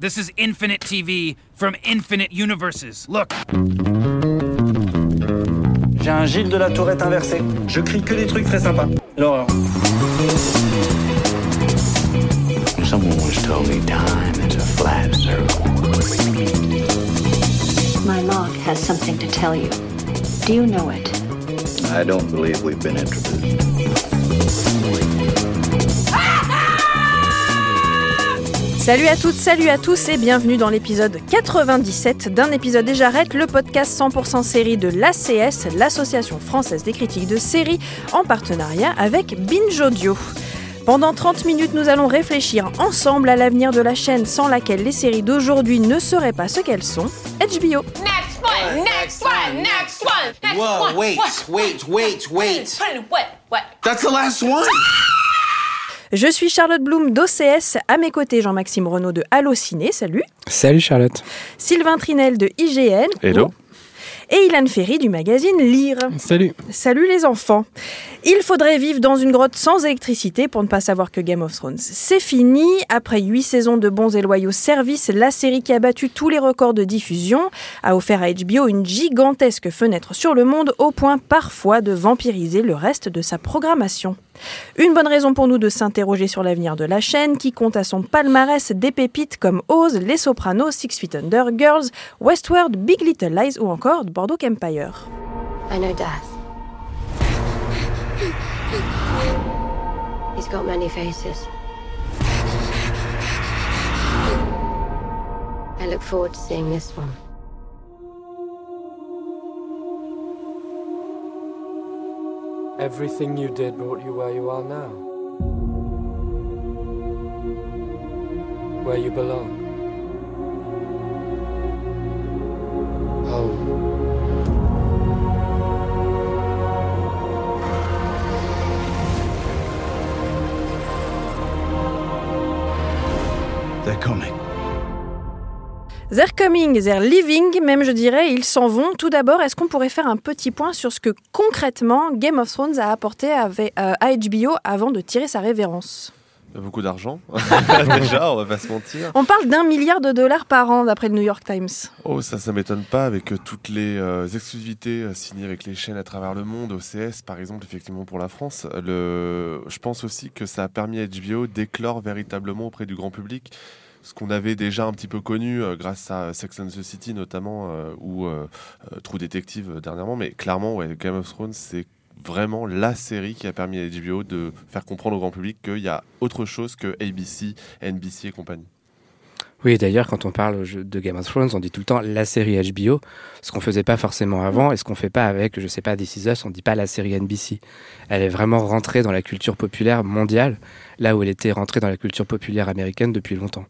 This is Infinite TV from Infinite Universes. Look. J'ai un Gilles de la Tourette inversé. Je crie que des trucs très sympas. L'horreur. Someone once told me time is a flat circle. My log has something to tell you. Do you know it? I don't believe we've been introduced. Salut à toutes, salut à tous et bienvenue dans l'épisode 97 d'un épisode et j'arrête, le podcast 100% série de l'ACS, l'Association française des critiques de séries, en partenariat avec Binge Audio. Pendant 30 minutes, nous allons réfléchir ensemble à l'avenir de la chaîne sans laquelle les séries d'aujourd'hui ne seraient pas ce qu'elles sont, HBO. Next one, next one, next one, next Whoa, one. wait, What? wait, wait, wait. What? What? That's the last one? Je suis Charlotte Bloom d'OCS, à mes côtés Jean-Maxime Renaud de Allociné, salut. Salut Charlotte. Sylvain Trinel de IGN. Hello. Et Ilan Ferry du magazine Lire. Salut. Salut les enfants. Il faudrait vivre dans une grotte sans électricité pour ne pas savoir que Game of Thrones, c'est fini. Après huit saisons de bons et loyaux services, la série qui a battu tous les records de diffusion a offert à HBO une gigantesque fenêtre sur le monde au point parfois de vampiriser le reste de sa programmation. Une bonne raison pour nous de s'interroger sur l'avenir de la chaîne qui compte à son palmarès des pépites comme Oz, Les Sopranos, Six Feet Under, Girls, Westworld, Big Little Lies ou encore Bordeaux Empire. I know Death. He's got many faces. I look forward to seeing this. Everything you did brought you where you are now. Where you belong. They're coming. They're coming, they're living, même je dirais, ils s'en vont. Tout d'abord, est-ce qu'on pourrait faire un petit point sur ce que concrètement Game of Thrones a apporté euh, à HBO avant de tirer sa révérence? Beaucoup d'argent, déjà, on va pas se mentir. On parle d'un milliard de dollars par an d'après le New York Times. Oh, ça, ça m'étonne pas avec euh, toutes les euh, exclusivités signées avec les chaînes à travers le monde, OCS par exemple, effectivement pour la France. Le... Je pense aussi que ça a permis à HBO d'éclore véritablement auprès du grand public ce qu'on avait déjà un petit peu connu euh, grâce à Sex and the City notamment euh, ou euh, euh, True Detective dernièrement. Mais clairement, ouais, Game of Thrones, c'est vraiment la série qui a permis à HBO de faire comprendre au grand public qu'il y a autre chose que ABC, NBC et compagnie. Oui, d'ailleurs, quand on parle de Game of Thrones, on dit tout le temps la série HBO, ce qu'on faisait pas forcément avant et ce qu'on fait pas avec, je sais pas, This Is Us, on dit pas la série NBC. Elle est vraiment rentrée dans la culture populaire mondiale, là où elle était rentrée dans la culture populaire américaine depuis longtemps.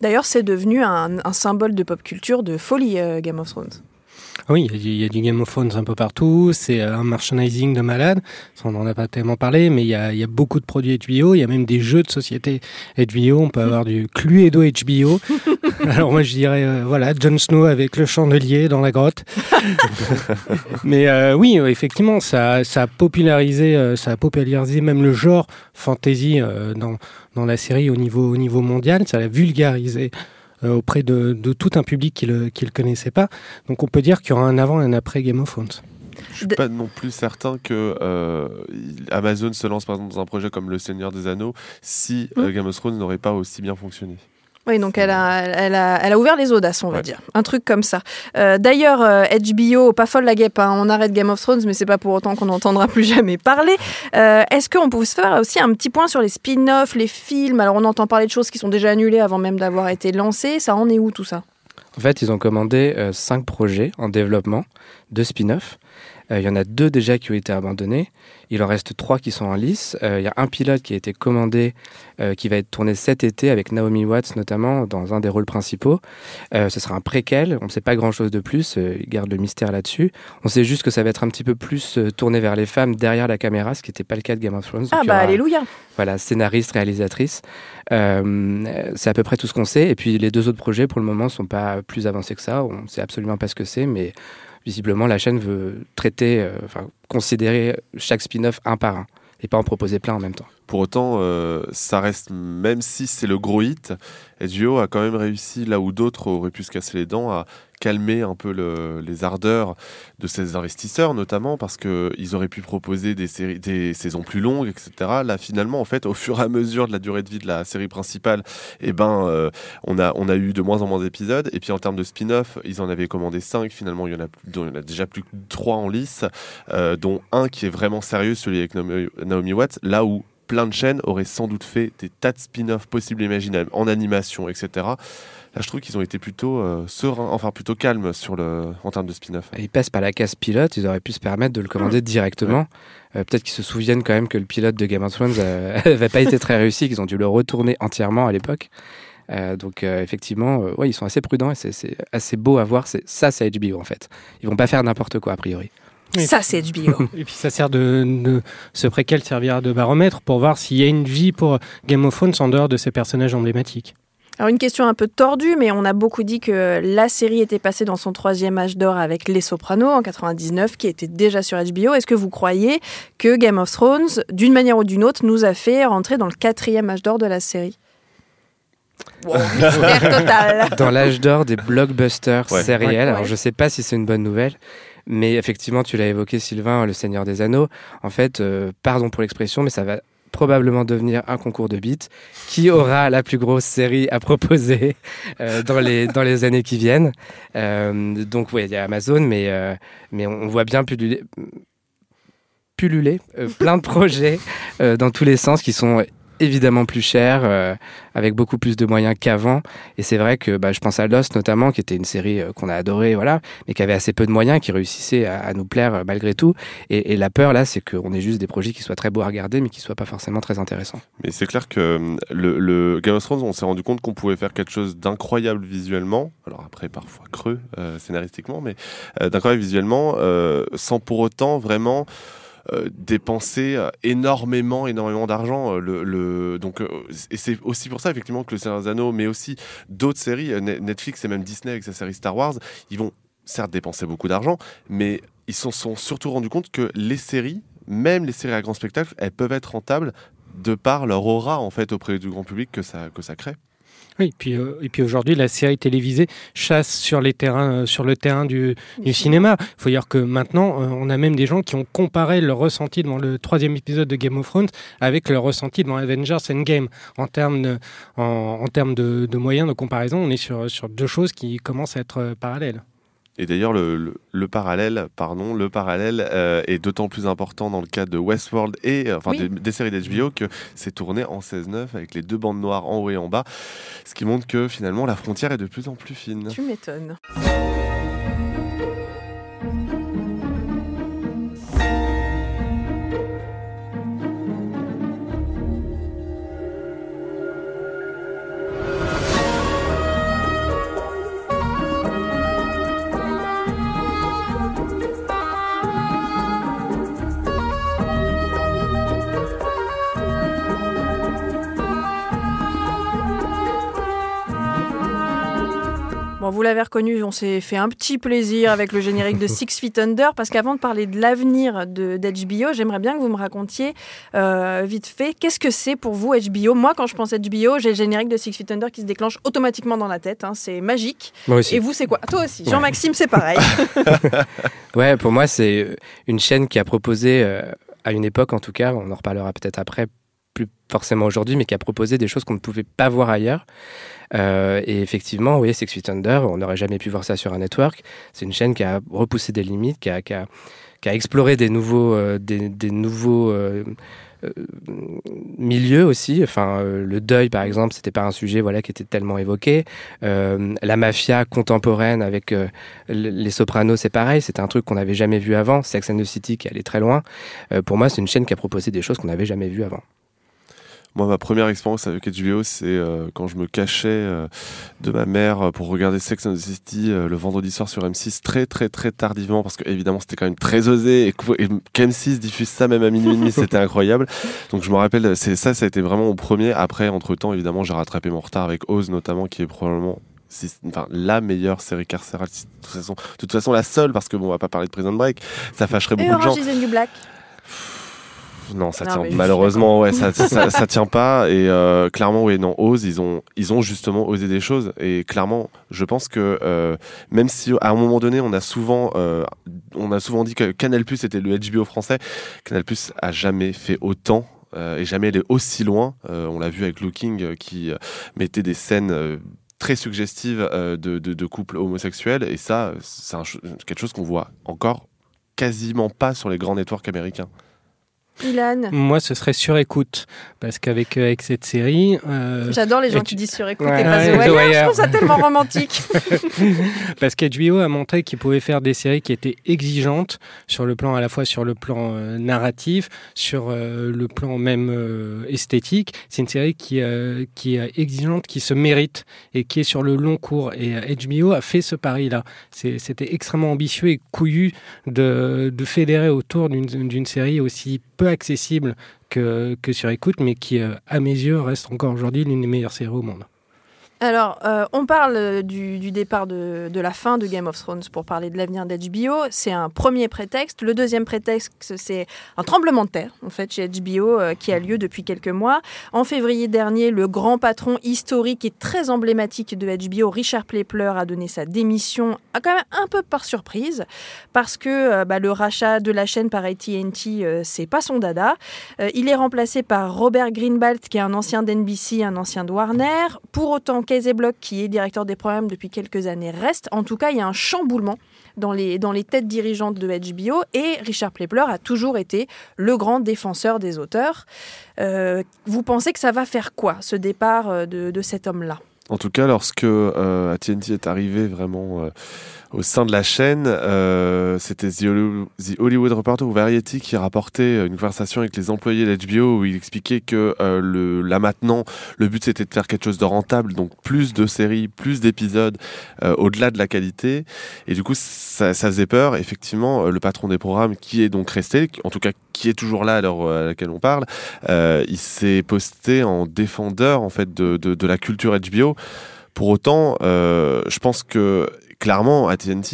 D'ailleurs, c'est devenu un, symbole de pop culture de folie, euh, Game of Thrones. Oui, il y, a du- il y a du Game of Thrones un peu partout. C'est euh, un merchandising de malade. Ça, on n'en a pas tellement parlé, mais il y a, il y a beaucoup de produits HBO. Il y a même des jeux de société HBO. On peut avoir du Cluedo HBO. Alors moi, je dirais, euh, voilà, Jon Snow avec le chandelier dans la grotte. mais euh, oui, effectivement, ça, ça a popularisé, euh, ça a popularisé même le genre fantasy dans, dans la série au niveau, au niveau mondial. Ça l'a vulgarisé auprès de, de tout un public qui le, qui le connaissait pas. Donc on peut dire qu'il y aura un avant et un après Game of Thrones. Je suis De- pas non plus certain que euh, Amazon se lance par exemple dans un projet comme Le Seigneur des Anneaux si Mm. euh, Game of Thrones n'aurait pas aussi bien fonctionné. Oui, donc elle a, elle, a, elle a ouvert les audaces, on va Ouais. dire. Un truc comme ça. Euh, D'ailleurs, euh, HBO, pas folle la guêpe, hein, on arrête Game of Thrones, mais c'est pas pour autant qu'on n'entendra plus jamais parler. Euh, Est-ce qu'on peut se faire aussi un petit point sur les spin-offs, les films? Alors, on entend parler de choses qui sont déjà annulées avant même d'avoir été lancées. Ça en est où tout ça? En fait, ils ont commandé euh, cinq projets en développement, deux spin-offs. Euh, Il y en a deux déjà qui ont été abandonnés. Il en reste trois qui sont en lice. Euh, Il y a un pilote qui a été commandé, euh, qui va être tourné cet été avec Naomi Watts notamment dans un des rôles principaux. Ce sera un préquel. On ne sait pas grand-chose de plus. Il garde le mystère là-dessus. On sait juste que ça va être un petit peu plus tourné vers les femmes derrière la caméra, ce qui n'était pas le cas de Game of Thrones. Ah bah, alléluia voilà, scénariste, réalisatrice. Euh, c'est à peu près tout ce qu'on sait. Et puis les deux autres projets, pour le moment, sont pas plus avancés que ça. On sait absolument pas ce que c'est, mais visiblement, la chaîne veut traiter, euh, enfin, considérer chaque spin-off un par un. et pas en proposer plein en même temps. Pour autant, euh, ça reste, même si c'est le gros hit, HBO a quand même réussi, là où d'autres auraient pu se casser les dents, à calmer un peu le- les ardeurs de ces investisseurs, notamment parce qu'ils auraient pu proposer des, séries, des saisons plus longues, etc. Là, finalement, en fait, au fur et à mesure de la durée de vie de la série principale, eh ben, euh, on, a, on a eu de moins en moins d'épisodes. Et puis en termes de spin-off, ils en avaient commandé 5. Finalement, il y en a, déjà plus que 3 en lice, euh, dont un qui est vraiment sérieux, celui avec Naomi Watts, là où plein de chaînes auraient sans doute fait des tas de spin-offs possibles et imaginables en animation, etc. Là, je trouve qu'ils ont été plutôt euh, sereins, enfin plutôt calmes sur le, en termes de spin-off. Ils passent par la case pilote, ils auraient pu se permettre de le commander directement. Euh, Peut-être qu'ils se souviennent quand même que le pilote de Game of Thrones n'avait pas été très réussi, qu'ils ont dû le retourner entièrement à l'époque. Euh, donc euh, effectivement, euh, ouais, ils sont assez prudents et c'est- assez beau à voir. C'est- Ça, c'est HBO en fait. Ils vont pas faire n'importe quoi a priori. Ça, c'est HBO. Et puis ça sert de, de ce préquel servira de baromètre pour voir s'il y a une vie pour Game of Thrones en dehors de ces personnages emblématiques. Alors une question un peu tordue, mais on a beaucoup dit que la série était passée dans son troisième âge d'or avec Les Sopranos en 99, qui était déjà sur HBO. Est-ce que vous croyez que Game of Thrones, d'une manière ou d'une autre, nous a fait rentrer dans le quatrième âge d'or de la série? Wow, total. Dans l'âge d'or des blockbusters Ouais. sériels, Ouais. alors je sais pas si c'est une bonne nouvelle, mais effectivement, tu l'as évoqué, Sylvain, Le Seigneur des Anneaux. En fait, euh, pardon pour l'expression, mais ça va probablement devenir un concours de beats. Qui aura la plus grosse série à proposer euh, dans, les, dans les années qui viennent? Euh, Donc, oui, il y a Amazon, mais, mais on voit bien pulluler, pulluler plein de projets dans tous les sens qui sont évidemment plus chers, euh, avec beaucoup plus de moyens qu'avant. Et c'est vrai que bah, je pense à Lost notamment, qui était une série euh, qu'on a adorée, voilà, mais qui avait assez peu de moyens, qui réussissait à, nous plaire euh, malgré tout. Et, la peur là, c'est qu'on ait juste des projets qui soient très beaux à regarder, mais qui soient pas forcément très intéressants. Mais c'est clair que euh, le, le Game of Thrones, on s'est rendu compte qu'on pouvait faire quelque chose d'incroyable visuellement, alors après parfois creux euh, scénaristiquement, mais d'incroyable visuellement, sans pour autant vraiment dépenser euh, énormément, énormément d'argent. euh, Le, donc, euh, et c'est aussi pour ça effectivement que le Seigneur des Anneaux, mais aussi d'autres séries, euh, Ne- Netflix et même Disney avec sa série Star Wars, ils vont certes dépenser beaucoup d'argent, mais ils se sont surtout rendus compte que les séries, même les séries à grand spectacle, elles peuvent être rentables de par leur aura en fait auprès du grand public que ça, que ça crée. Oui, puis, euh, et puis aujourd'hui, la série télévisée chasse sur, les terrains, euh, sur le terrain du, du cinéma. Il faut dire que maintenant, euh, on a même des gens qui ont comparé leur ressenti devant le troisième épisode de Game of Thrones avec leur ressenti devant Avengers Endgame. En termes de, en, en termes de, de moyens de comparaison, on est sur, sur deux choses qui commencent à être parallèles. Et d'ailleurs, le, le- le parallèle, pardon, le parallèle euh, est d'autant plus important dans le cas de Westworld et euh, enfin Oui. des, des séries d'HBO que c'est tourné en 16-9 avec les deux bandes noires en haut et en bas, ce qui montre que finalement la frontière est de plus en plus fine. Tu m'étonnes. Vous l'avez reconnu, on s'est fait un petit plaisir avec le générique de Six Feet Under, parce qu'avant de parler de l'avenir d'HBO, j'aimerais bien que vous me racontiez euh, vite fait, qu'est-ce que c'est pour vous HBO Moi, quand je pense HBO, j'ai le générique de Six Feet Under qui se déclenche automatiquement dans la tête, hein, c'est magique. Moi aussi. Et vous, c'est quoi? Toi aussi, Jean-Maxime, c'est pareil. Ouais, pour moi, c'est euh, une chaîne qui a proposé, euh, à une époque en tout cas, on en reparlera peut-être après, plus forcément aujourd'hui, mais qui a proposé des choses qu'on ne pouvait pas voir ailleurs. Euh, et effectivement, oui, Six Feet Under, on n'aurait jamais pu voir ça sur un network. C'est une chaîne qui a repoussé des limites, qui a, qui a, qui a exploré des nouveaux, euh, des, des nouveaux euh, euh, milieux aussi. Enfin, euh, le deuil, par exemple, c'était pas un sujet voilà qui était tellement évoqué. Euh, la mafia contemporaine avec les Sopranos, c'est pareil. C'était un truc qu'on n'avait jamais vu avant. Sex and the City qui allait très loin. Pour moi, c'est une chaîne qui a proposé des choses qu'on n'avait jamais vues avant. Moi, ma première expérience avec HBO, c'est euh, quand je me cachais euh, de ma mère euh, pour regarder Sex and the City euh, le vendredi soir sur M6 très très très tardivement parce que évidemment c'était quand même très osé et que- et qu'M6 diffuse ça même à minuit et demi, c'était incroyable. Donc je me rappelle, c'est ça, ça a été vraiment au premier. Après, entre temps, évidemment, j'ai rattrapé mon retard avec Oz notamment, qui est probablement enfin, la meilleure série carcérale, de toute façon, de toute façon la seule parce que bon, on va pas parler de Prison Break, ça fâcherait Et beaucoup de gens. Orange is the New Black non, ça Non, tient malheureusement, ouais, ça, ça, ça tient pas. Et euh, clairement, oui, non, Ose, ils ont, ils ont justement osé des choses. Et clairement, je pense que euh, même si à un moment donné, on a souvent, euh, on a souvent dit que Canal Plus était le HBO français, Canal Plus a jamais fait autant. et jamais allé aussi loin. On l'a vu avec Looking qui mettait des scènes très suggestives euh, de, de, de couples homosexuels. Et ça, c'est quelque chose qu'on voit encore quasiment pas sur les grands networks américains. Ilan. Moi, ce serait sur écoute. Parce qu'avec euh, avec cette série. euh, J'adore les gens et qui disent sur écoute Ouais, et pas ouais, The Wire. Je trouve ça tellement romantique. Parce qu'HBO a montré qu'il pouvait faire des séries qui étaient exigeantes sur le plan à la fois sur le plan euh, narratif, sur euh, le plan même esthétique. C'est une série qui, qui est exigeante, qui se mérite et qui est sur le long cours. Et HBO a fait ce pari-là. C'était extrêmement ambitieux et couillu de, de fédérer autour d'une d'une série aussi peu accessible que, sur écoute, mais qui, euh, à mes yeux, reste encore aujourd'hui l'une des meilleures séries au monde. Alors, euh, on parle euh, du, du départ de, de la fin de Game of Thrones pour parler de l'avenir d'HBO. C'est un premier prétexte. Le deuxième prétexte, c'est un tremblement de terre, en fait, chez HBO, euh, qui a lieu depuis quelques mois. En février dernier, le grand patron historique et très emblématique de HBO, Richard Plepler, a donné sa démission, quand même un peu par surprise, parce que euh, bah, le rachat de la chaîne par AT&T, c'est pas son dada. Il est remplacé par Robert Greenblatt, qui est un ancien d'NBC, un ancien de Warner. Pour autant, Casey Block, qui est directeur des programmes depuis quelques années, reste. En tout cas, il y a un chamboulement dans les, dans les têtes dirigeantes de HBO. Et Richard Plepler a toujours été le grand défenseur des auteurs. Euh, vous pensez que ça va faire quoi, ce départ euh, de, de cet homme-là? En tout cas, lorsque euh, AT&T est arrivé vraiment euh, au sein de la chaîne, euh, c'était The, Hollywood- Reporter ou Variety qui rapportait une conversation avec les employés d'HBO où il expliquait que euh, le, là maintenant, le but c'était de faire quelque chose de rentable, donc plus de séries, plus d'épisodes, euh, au-delà de la qualité. Et du coup, ça, ça faisait peur. Effectivement, euh, le patron des programmes, qui est donc resté, en tout cas qui est toujours là à l'heure à laquelle on parle, euh, il s'est posté en défendeur en fait de, de, de la culture HBO. Pour autant, euh, je pense que clairement,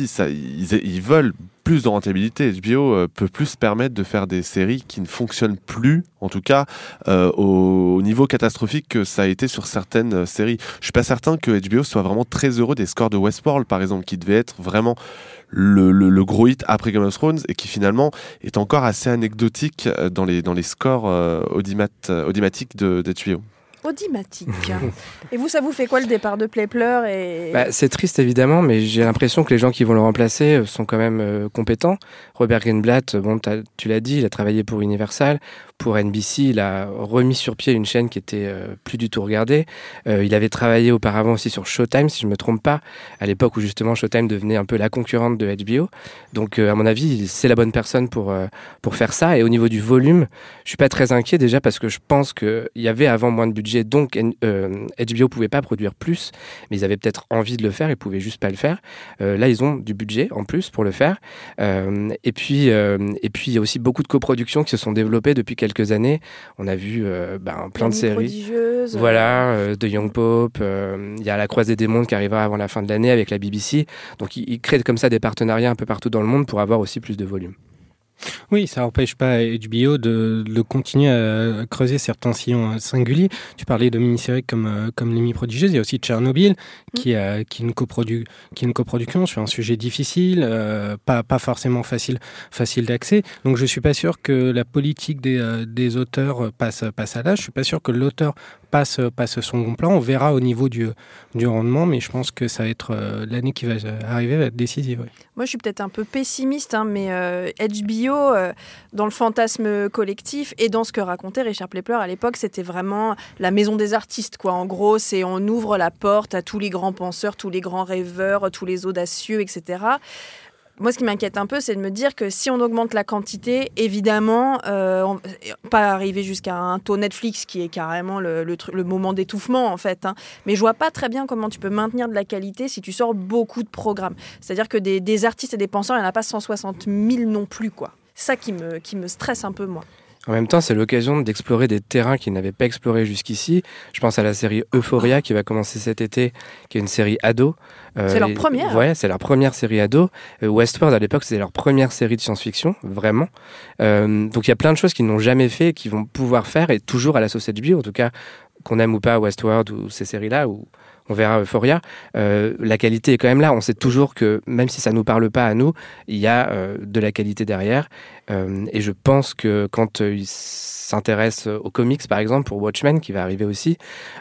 ça, ils, veulent plus de rentabilité. HBO euh, peut plus se permettre de faire des séries qui ne fonctionnent plus, en tout cas euh, au, au niveau catastrophique que ça a été sur certaines séries. Je suis pas certain que HBO soit vraiment très heureux des scores de Westworld, par exemple, qui devait être vraiment le, gros hit après Game of Thrones et qui finalement est encore assez anecdotique dans les, scores audimat, audimatiques de, d'HBO. Audimatique. et vous, ça vous fait quoi le départ de Plepler et... Bah, c'est triste évidemment, mais j'ai l'impression que les gens qui vont le remplacer euh, sont quand même euh, compétents. Robert Greenblatt, euh, bon, tu l'as dit, il a travaillé pour Universal, pour NBC, il a remis sur pied une chaîne qui était euh, plus du tout regardée. Euh, il avait travaillé auparavant aussi sur Showtime, si je me trompe pas, à l'époque où justement Showtime devenait un peu la concurrente de HBO. Donc, à mon avis, c'est la bonne personne pour pour faire ça. Et au niveau du volume, je suis pas très inquiet déjà parce que je pense qu'il y avait avant moins de budget, donc euh, HBO pouvait pas produire plus, mais ils avaient peut-être envie de le faire, ils pouvaient juste pas le faire. Euh, là, ils ont du budget en plus pour le faire. Euh, et puis, euh, et puis, il y a aussi beaucoup de coproductions qui se sont développées depuis quelques années. On a vu ben, plein de séries. Voilà, de Young Pope. Il y a La Croisée des Mondes qui arrivera avant la fin de l'année avec la BBC. Donc, ils, ils créent comme ça des partenariats un peu partout dans le monde pour avoir aussi plus de volume. Oui, ça n'empêche pas HBO de, de continuer à creuser certains sillons euh, singuliers. Tu parlais de mini-séries comme, euh, comme Les. Il y a aussi Tchernobyl, qui, a, qui, est une qui est une coproduction sur un sujet difficile, euh, pas, pas forcément facile, facile d'accès. Donc je ne suis pas sûr que la politique des, euh, des auteurs passe, passe à l'âge. Je ne suis pas sûr que l'auteur passe, passe son bon plan. On verra au niveau du, du rendement, mais je pense que ça va être euh, l'année qui va arriver va être décisive. Moi, je suis peut-être un peu pessimiste, hein, mais HBO, euh, dans le fantasme collectif et dans ce que racontait Richard Plepler à l'époque, c'était vraiment la maison des artistes. Quoi. En gros, c'est on ouvre la porte à tous les grands penseurs, tous les grands rêveurs, tous les audacieux, etc. Moi, ce qui m'inquiète un peu, c'est de me dire que si on augmente la quantité, évidemment, euh, on- pas arriver jusqu'à un taux Netflix qui est carrément le, le, moment d'étouffement, en fait. hein. Mais je vois pas très bien comment tu peux maintenir de la qualité si tu sors beaucoup de programmes. C'est-à-dire que des, artistes et des penseurs, il n'y en a pas 160 000 non plus, quoi. Ça qui me, qui me stresse un peu, moi. En même temps, c'est l'occasion d'explorer des terrains qu'ils n'avaient pas explorés jusqu'ici. Je pense à la série Euphoria qui va commencer cet été, qui est une série ado. Euh, C'est leur et- première. Ouais, c'est leur première série ado. Euh, Westworld, à l'époque, c'était leur première série de science-fiction, vraiment. Euh, donc il y a plein de choses qu'ils n'ont jamais fait, et qu'ils vont pouvoir faire, et toujours à la sauce HBO, en tout cas, qu'on aime ou pas Westworld ou ces séries-là, ou on verra Euphoria, euh, la qualité est quand même là. On sait toujours que même si ça nous parle pas à nous, il y a euh, de la qualité derrière. Euh, et je pense que quand ils s'intéressent aux comics, par exemple, pour Watchmen, qui va arriver aussi,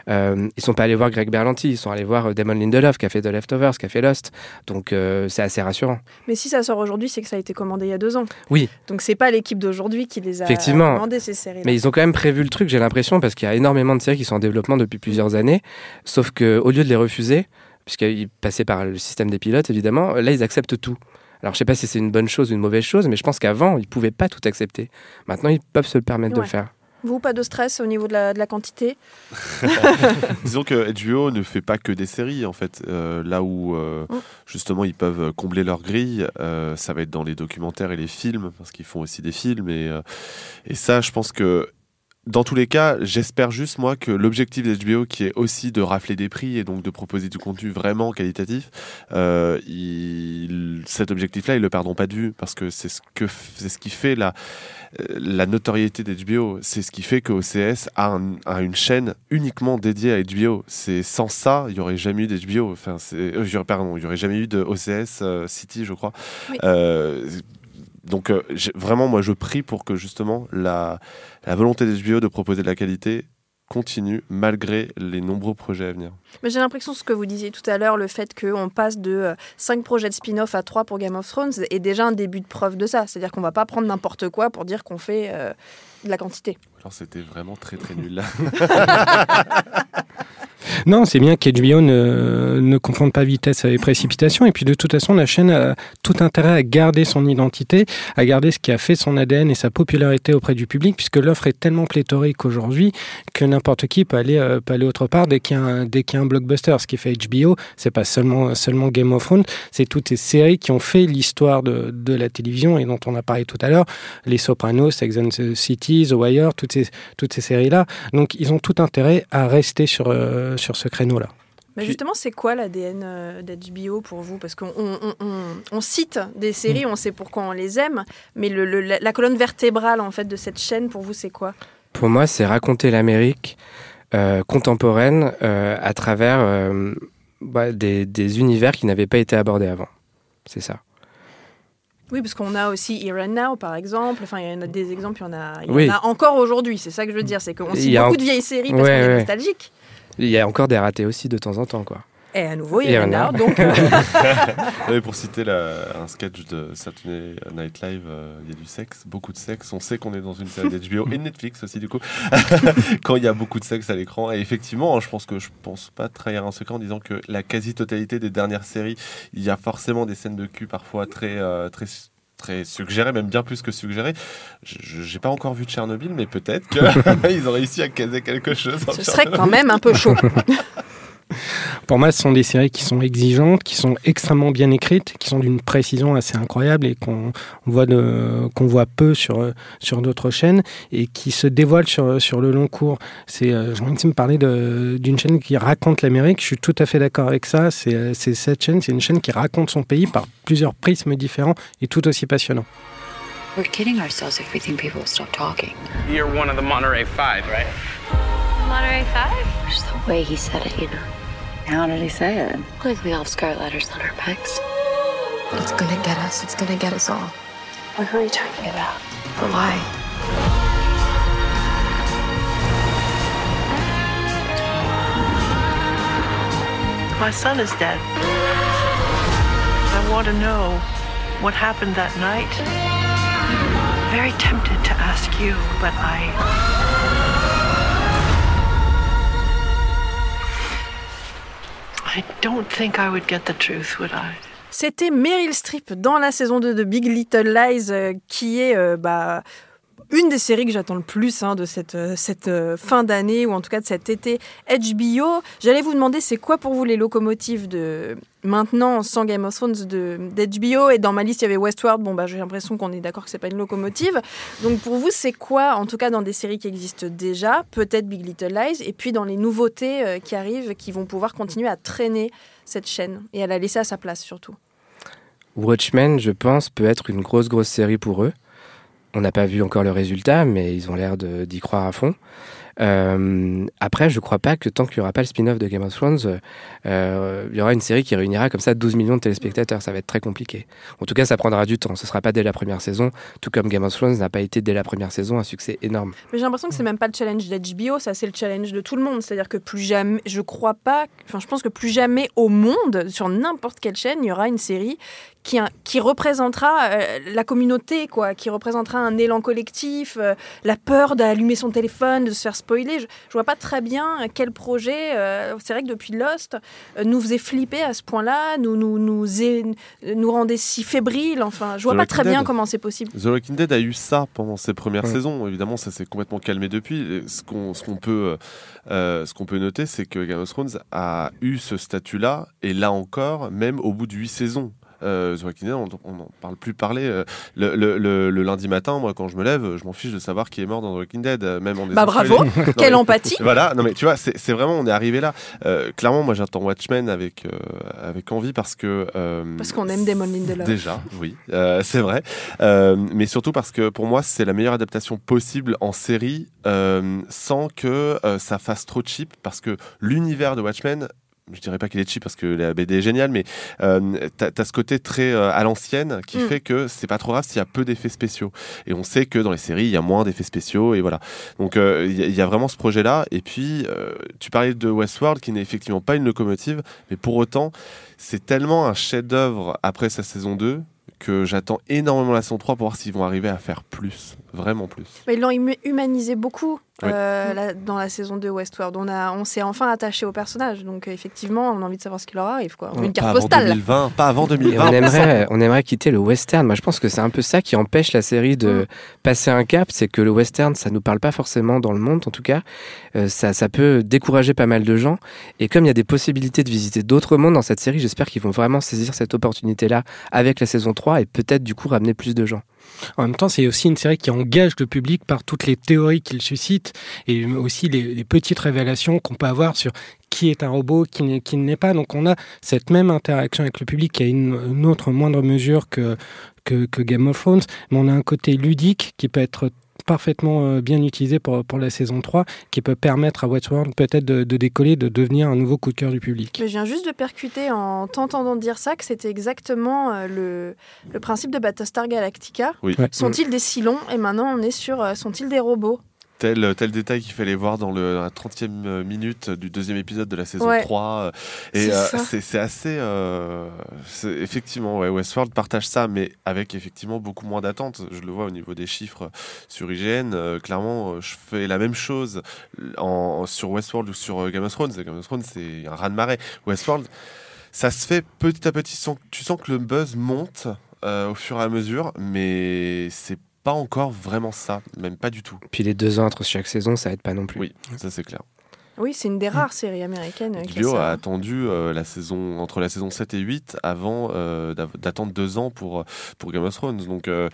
ils sont pas allés voir Greg Berlanti, ils sont allés voir Damon Lindelof, qui a fait The Leftovers, qui a fait Lost. Donc c'est assez rassurant. Mais si ça sort aujourd'hui, c'est que ça a été commandé il y a deux ans. Oui. Donc c'est pas l'équipe d'aujourd'hui qui les a Effectivement. commandé ces séries. Mais ils ont quand même prévu le truc, j'ai l'impression, parce qu'il y a énormément de séries qui sont en développement depuis plusieurs années. Sauf que au lieu de les refuser, puisqu'ils passaient par le système des pilotes, évidemment, là, ils acceptent tout. Alors, je sais pas si c'est une bonne chose ou une mauvaise chose, mais je pense qu'avant, ils pouvaient pas tout accepter. Maintenant, ils peuvent se le permettre de le faire. Vous, pas de stress au niveau de la, de la quantité? Disons que HBO ne fait pas que des séries en fait. Euh, là où euh, Mm. justement ils peuvent combler leur grille, euh, ça va être dans les documentaires et les films parce qu'ils font aussi des films et, euh, et ça, je pense que dans tous les cas, j'espère juste moi que l'objectif d'HBO qui est aussi de rafler des prix et donc de proposer du contenu vraiment qualitatif, euh, il- cet objectif-là ils le perdront pas de vue parce que c'est ce que ce qui fait la euh, la notoriété d'HBO, c'est ce qui fait que OCS a, un- a une chaîne uniquement dédiée à HBO. C'est sans ça, il y aurait jamais eu d'HBO. Enfin, euh, pardon, il y aurait jamais eu de OCS euh, City, je crois. Oui. Euh, donc euh, vraiment, moi, je prie pour que justement la, la volonté d'HBO de proposer de la qualité continue malgré les nombreux projets à venir. Mais j'ai l'impression, ce que vous disiez tout à l'heure, le fait qu'on passe de 5 projets de spin-off à 3 pour Game of Thrones est déjà un début de preuve de ça. C'est-à-dire qu'on va pas prendre n'importe quoi pour dire qu'on fait euh, de la quantité. Alors c'était vraiment très très nul là. Non, c'est bien qu'HBO ne, ne confonde pas vitesse avec précipitation. Et puis de toute façon, la chaîne a tout intérêt à garder son identité, à garder ce qui a fait son ADN et sa popularité auprès du public, puisque l'offre est tellement pléthorique aujourd'hui que n'importe qui peut aller, euh, peut aller autre part dès qu'il y a un, y a un blockbuster. Ce qui fait HBO, c'est pas seulement, seulement Game of Thrones, c'est toutes ces séries qui ont fait l'histoire de, de la télévision et dont on a parlé tout à l'heure, Les Sopranos, Sex and the City, The Wire, toutes ces, toutes ces séries-là. Donc ils ont tout intérêt à rester sur, euh, sur ce créneau-là. Mais justement, c'est quoi l'ADN euh, d'HBO pour vous? Parce qu'on on, on- on- on cite des séries, on sait pourquoi on les aime, mais le, le- la, la colonne vertébrale en fait de cette chaîne, pour vous, c'est quoi? Pour moi, c'est raconter l'Amérique euh, contemporaine euh, à travers euh, bah, des, des univers qui n'avaient pas été abordés avant. C'est ça. Oui, parce qu'on a aussi Here and Now, par exemple. Enfin, il y en a des exemples, il y en a, il y en Oui. a encore aujourd'hui. C'est ça que je veux dire, c'est qu'on cite beaucoup en- de vieilles séries parce Ouais, qu'on est ouais. nostalgique. Il y a encore des ratés aussi de temps en temps, quoi. Et à nouveau, Here and and Now. Now. Donc, euh, pour citer la- un sketch de Saturday Night Live, euh, il y a du sexe, beaucoup de sexe. On sait qu'on est dans une série d'HBO et de Netflix aussi, du coup, quand il y a beaucoup de sexe à l'écran. Et effectivement, hein, je pense que je pense pas trahir un secret en disant que la quasi-totalité des dernières séries, il y a forcément des scènes de cul parfois très, euh, très très suggérées, même bien plus que je- J'ai pas encore vu Tchernobyl, mais peut-être qu'ils ont réussi à caser quelque chose. ce serait quand même un peu chaud. Pour moi, ce sont des séries qui sont exigeantes, qui sont extrêmement bien écrites, qui sont d'une précision assez incroyable et qu'on on voit, de- qu'on voit peu sur, sur d'autres chaînes et qui se dévoilent sur, sur le long cours. C'est, euh, J'ai envie de me parler de- d'une chaîne qui raconte l'Amérique. Je suis tout à fait d'accord avec ça. C'est euh, c'est cette chaîne, c'est une chaîne qui raconte son pays par plusieurs prismes différents et tout aussi passionnant. We're kidding ourselves if we think people will stop talking. You're one of the Monterey Five, right? Monterey Five? Just the way he said it, you know. How did he say it? Like we all have scarlet letters on our backs. It's gonna get us. It's gonna get us all. What are you talking about? But why? My son is dead. I want to know what happened that night. Very tempted to ask you, but I. C'était Meryl Streep dans la saison 2 de Big Little Lies, euh, qui est euh, bah, une des séries que j'attends le plus hein, de cette, euh, cette euh, fin d'année, ou en tout cas de cet été HBO. J'allais vous demander, c'est quoi pour vous les locomotives de maintenant, sans Game of Thrones, d'HBO Et dans ma liste, il y avait Westworld. Bon, bah, j'ai l'impression qu'on est d'accord que c'est pas une locomotive. Donc pour vous, c'est quoi, en tout cas dans des séries qui existent déjà, peut-être Big Little Lies, et puis dans les nouveautés euh, qui arrivent, qui vont pouvoir continuer à traîner cette chaîne et à la laisser à sa place surtout? Watchmen, je pense, peut être une grosse, grosse série pour eux. On n'a pas vu encore le résultat, mais ils ont l'air d'y croire à fond. Euh, après, je crois pas que tant qu'il n'y aura pas le spin-off de Game of Thrones, euh, euh, il y aura une série qui réunira comme ça 12 millions de téléspectateurs. Ça va être très compliqué. En tout cas, ça prendra du temps. Ce sera pas dès la première saison, tout comme Game of Thrones n'a pas été dès la première saison un succès énorme. Mais j'ai l'impression que c'est même pas le challenge d'HBO, ça c'est le challenge de tout le monde. C'est-à-dire que plus jamais, je crois pas, enfin je pense que plus jamais au monde, sur n'importe quelle chaîne, il y aura une série qui, qui représentera la communauté, quoi, qui représentera un élan collectif, la peur d'allumer son téléphone, de se faire spoiler. Je, je vois pas très bien quel projet. euh, c'est vrai que depuis Lost, euh, nous faisait flipper à ce point-là, nous nous nous, é- nous rendait si fébriles. Enfin, je vois The pas Walking très bien comment c'est possible. The Walking Dead a eu ça pendant ses premières Ouais. saisons. Évidemment, ça s'est complètement calmé depuis. Et Ce qu'on ce qu'on peut, euh, ce qu'on peut noter, c'est que Game of Thrones a eu ce statut-là, et là encore, même au bout de huit saisons. Euh, The Walking Dead, on n'en parle plus parler. Euh, le, le- le- le lundi matin, moi, quand je me lève, je m'en fiche de savoir qui est mort dans The Walking Dead, euh, même en Bah bravo. Non, quelle mais- empathie. Voilà, non mais tu vois, c'est vraiment, on est arrivé là. Euh, clairement, moi, j'attends Watchmen avec avec envie parce que Parce qu'on aime Damon Lindelof. Déjà, oui, c'est vrai. Mais surtout parce que pour moi, c'est la meilleure adaptation possible en série sans que ça fasse trop cheap. Parce que l'univers de Watchmen, je dirais pas qu'il est cheap parce que la BD est géniale, mais euh, t'as as ce côté très euh, à l'ancienne qui Mm. fait que c'est pas trop grave s'il y a peu d'effets spéciaux. Et on sait que dans les séries, il y a moins d'effets spéciaux et voilà. Donc euh, il y, y a vraiment ce projet-là. Et puis, euh, tu parlais de Westworld qui n'est effectivement pas une locomotive, mais pour autant, c'est tellement un chef-d'œuvre après sa saison 2 que j'attends énormément la saison 3 pour voir s'ils vont arriver à faire plus, vraiment plus. Mais ils l'ont humanisé beaucoup Oui. euh, la- dans la saison 2 Westworld. On, a, on s'est enfin attaché au personnage. Donc euh, effectivement, on a envie de savoir ce qui leur arrive. Quoi. On veut une pas carte avant postale. 2020, pas avant Et 2020. on aimerait, on aimerait quitter le western. Moi, je pense que c'est un peu ça qui empêche la série de Mm. passer un cap. C'est que le western, ça nous parle pas forcément dans le monde, en tout cas. Euh, ça, ça peut décourager pas mal de gens. Et comme il y a des possibilités de visiter d'autres mondes dans cette série, j'espère qu'ils vont vraiment saisir cette opportunité-là avec la saison 3 et peut-être du coup ramener plus de gens. En même temps, c'est aussi une série qui engage le public par toutes les théories qu'il suscite et aussi les, petites révélations qu'on peut avoir sur qui est un robot, qui n'est- qui ne l'est pas. Donc on a cette même interaction avec le public qui a une, une autre moindre mesure que, que, que Game of Thrones, mais on a un côté ludique qui peut être parfaitement euh, bien utilisé pour, pour la saison 3, qui peut permettre à Westworld peut-être de, de décoller, de devenir un nouveau coup de cœur du public. Mais je viens juste de percuter en t'entendant dire ça que c'était exactement euh, le, le principe de Battlestar Galactica. Oui. Ouais. Sont-ils des Cylons? Et maintenant, on est sur euh, sont-ils des robots? Tel, tel détail qu'il fallait voir dans le, la 30e minute du deuxième épisode de la saison Ouais. 3. euh, Et C'est euh, assez. euh, effectivement, ouais, Westworld partage ça, mais avec effectivement beaucoup moins d'attentes. Je le vois au niveau des chiffres sur IGN. euh, clairement, euh, je fais la même chose en, sur Westworld ou sur euh, Game of Thrones. Game of Thrones, c'est un raz-de-marée. Westworld, ça se fait petit à petit. Tu sens, tu sens que le buzz monte euh, au fur et à mesure, mais c'est pas encore vraiment ça, même pas du tout. Puis les deux ans entre chaque saison, ça aide pas non plus. Oui, ça c'est clair. Oui, c'est une des rares séries américaines euh, qui a HBO ça. a attendu euh, la saison, entre la saison 7 et 8 avant euh, d'attendre deux ans pour, pour Game of Thrones. Donc, euh,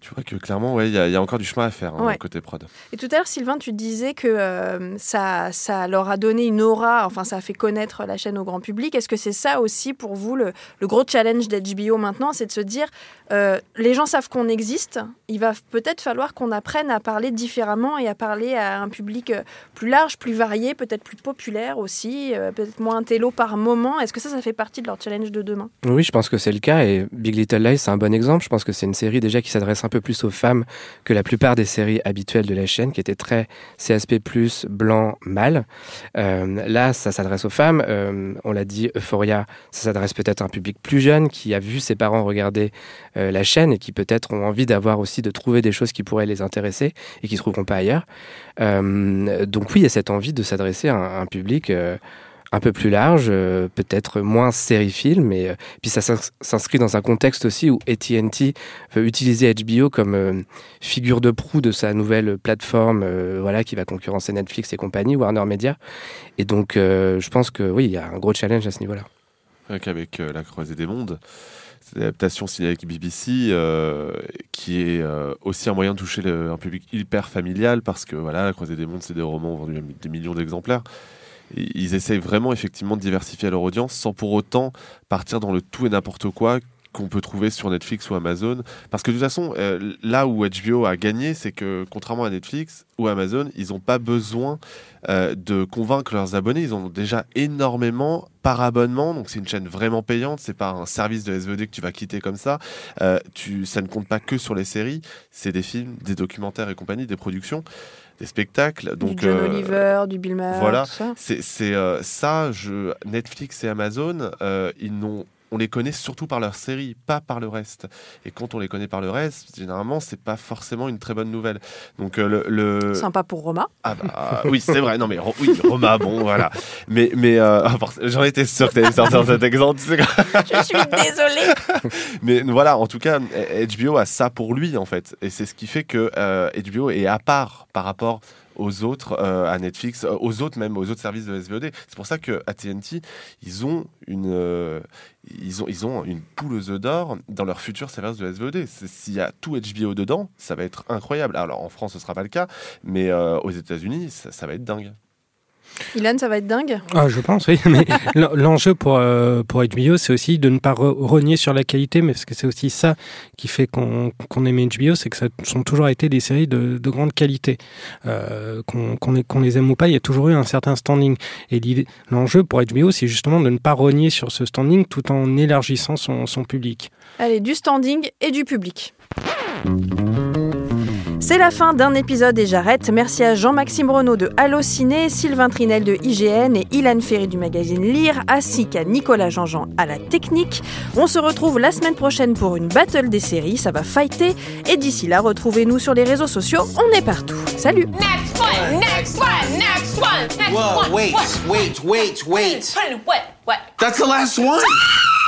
tu vois que clairement, ouais, il y, a- y a encore du chemin à faire hein, Ouais. côté prod. Et tout à l'heure, Sylvain, tu disais que euh, ça, ça leur a donné une aura, enfin, ça a fait connaître la chaîne au grand public. Est-ce que c'est ça aussi pour vous le, le gros challenge d'HBO maintenant C'est de se dire, euh, les gens savent qu'on existe, il va peut-être falloir qu'on apprenne à parler différemment et à parler à un public euh, plus large, plus varié, peut-être plus populaire aussi, euh, peut-être moins télo par moment. Est-ce que ça, ça fait partie de leur challenge de demain? Oui, je pense que c'est le cas et Big Little Lies, c'est un bon exemple. Je pense que c'est une série déjà qui s'adresse un peu plus aux femmes que la plupart des séries habituelles de la chaîne, qui étaient très CSP+, blanc, mâle. Euh, là, ça s'adresse aux femmes. Euh, on l'a dit, Euphoria, ça s'adresse peut-être à un public plus jeune qui a vu ses parents regarder euh, la chaîne et qui peut-être ont envie d'avoir aussi de trouver des choses qui pourraient les intéresser et qui ne trouveront pas ailleurs. Euh, donc oui, il y a cette envie de s'adresser à un, un public... un peu plus large, euh, peut-être moins série-film, mais euh, puis ça s'ins- s'inscrit dans un contexte aussi où AT&T veut utiliser HBO comme euh, figure de proue de sa nouvelle plateforme, voilà, qui va concurrencer Netflix et compagnie, Warner Media. Et donc, je pense que oui, il y a un gros challenge à ce niveau-là. Avec, La Croisée des Mondes. C'est une adaptation signée avec BBC qui est aussi un moyen de toucher un public hyper familial parce que voilà, La Croisée des Mondes, c'est des romans vendus à des millions d'exemplaires. Ils essayent vraiment effectivement de diversifier leur audience sans pour autant partir dans le tout et n'importe quoi qu'on peut trouver sur Netflix ou Amazon. Parce que de toute façon, euh, là où HBO a gagné, c'est que contrairement à Netflix ou Amazon, ils n'ont pas besoin euh, de convaincre leurs abonnés. Ils en ont déjà énormément par abonnement. Donc c'est une chaîne vraiment payante. C'est pas un service de SVOD que tu vas quitter comme ça. Euh, tu, ça ne compte pas que sur les séries. C'est des films, des documentaires et compagnie, des productions, des spectacles. Donc du John euh, Oliver, du Bill Maher, voilà, tout ça. c'est euh, ça. Je, Netflix et Amazon, euh, ils n'ont on les connaît surtout par leurs séries, pas par le reste. Et quand on les connaît par le reste, généralement, c'est pas forcément une très bonne nouvelle. Donc euh, le, le- Sympa pour Roma. ah bah oui, c'est vrai. Non mais oui, Roma, bon voilà. Mais mais euh, forc- j'en étais sûr que sortir cet exemple. Je suis désolée. Mais voilà, en tout cas, HBO a ça pour lui en fait, et c'est ce qui fait que euh, HBO est à part par rapport aux autres, euh, à Netflix, euh, aux autres même, aux autres services de SVOD. C'est pour ça que AT&T, ils ont une, euh, ils ont, ils ont une poule aux œufs d'or dans leur futur service de SVOD. S'il y a tout HBO dedans, ça va être incroyable. Alors en France, ce sera pas le cas, mais aux États-Unis, ça va être dingue. Ilan, ça va être dingue. Ah, je pense, oui. Mais l'en- l'enjeu pour, euh, pour HBO, c'est aussi de ne pas re- renier sur la qualité, mais parce que c'est aussi ça qui fait qu'on qu'on aime HBO, c'est que ça sont toujours été des séries de, de grande qualité. Euh, Qu'on les- qu'on les aime ou pas, il y a toujours eu un certain standing. Et l'enjeu pour HBO, c'est justement de ne pas renier sur ce standing tout en élargissant son, son public. Allez, du standing et du public. C'est la fin d'un épisode et j'arrête. Merci à Jean-Maxime Renaud de Allociné, Sylvain Trinel de IGN et Ilan Ferry du magazine Lire, ainsi qu'à Nicolas Jean-Jean à la technique. On se retrouve la semaine prochaine pour une battle des séries, ça va fighter. Et d'ici là, retrouvez-nous sur les réseaux sociaux, on est partout. Salut Next one, next one, next one, next Whoa, one. wait, what? wait, wait, wait. What? What? That's the last one?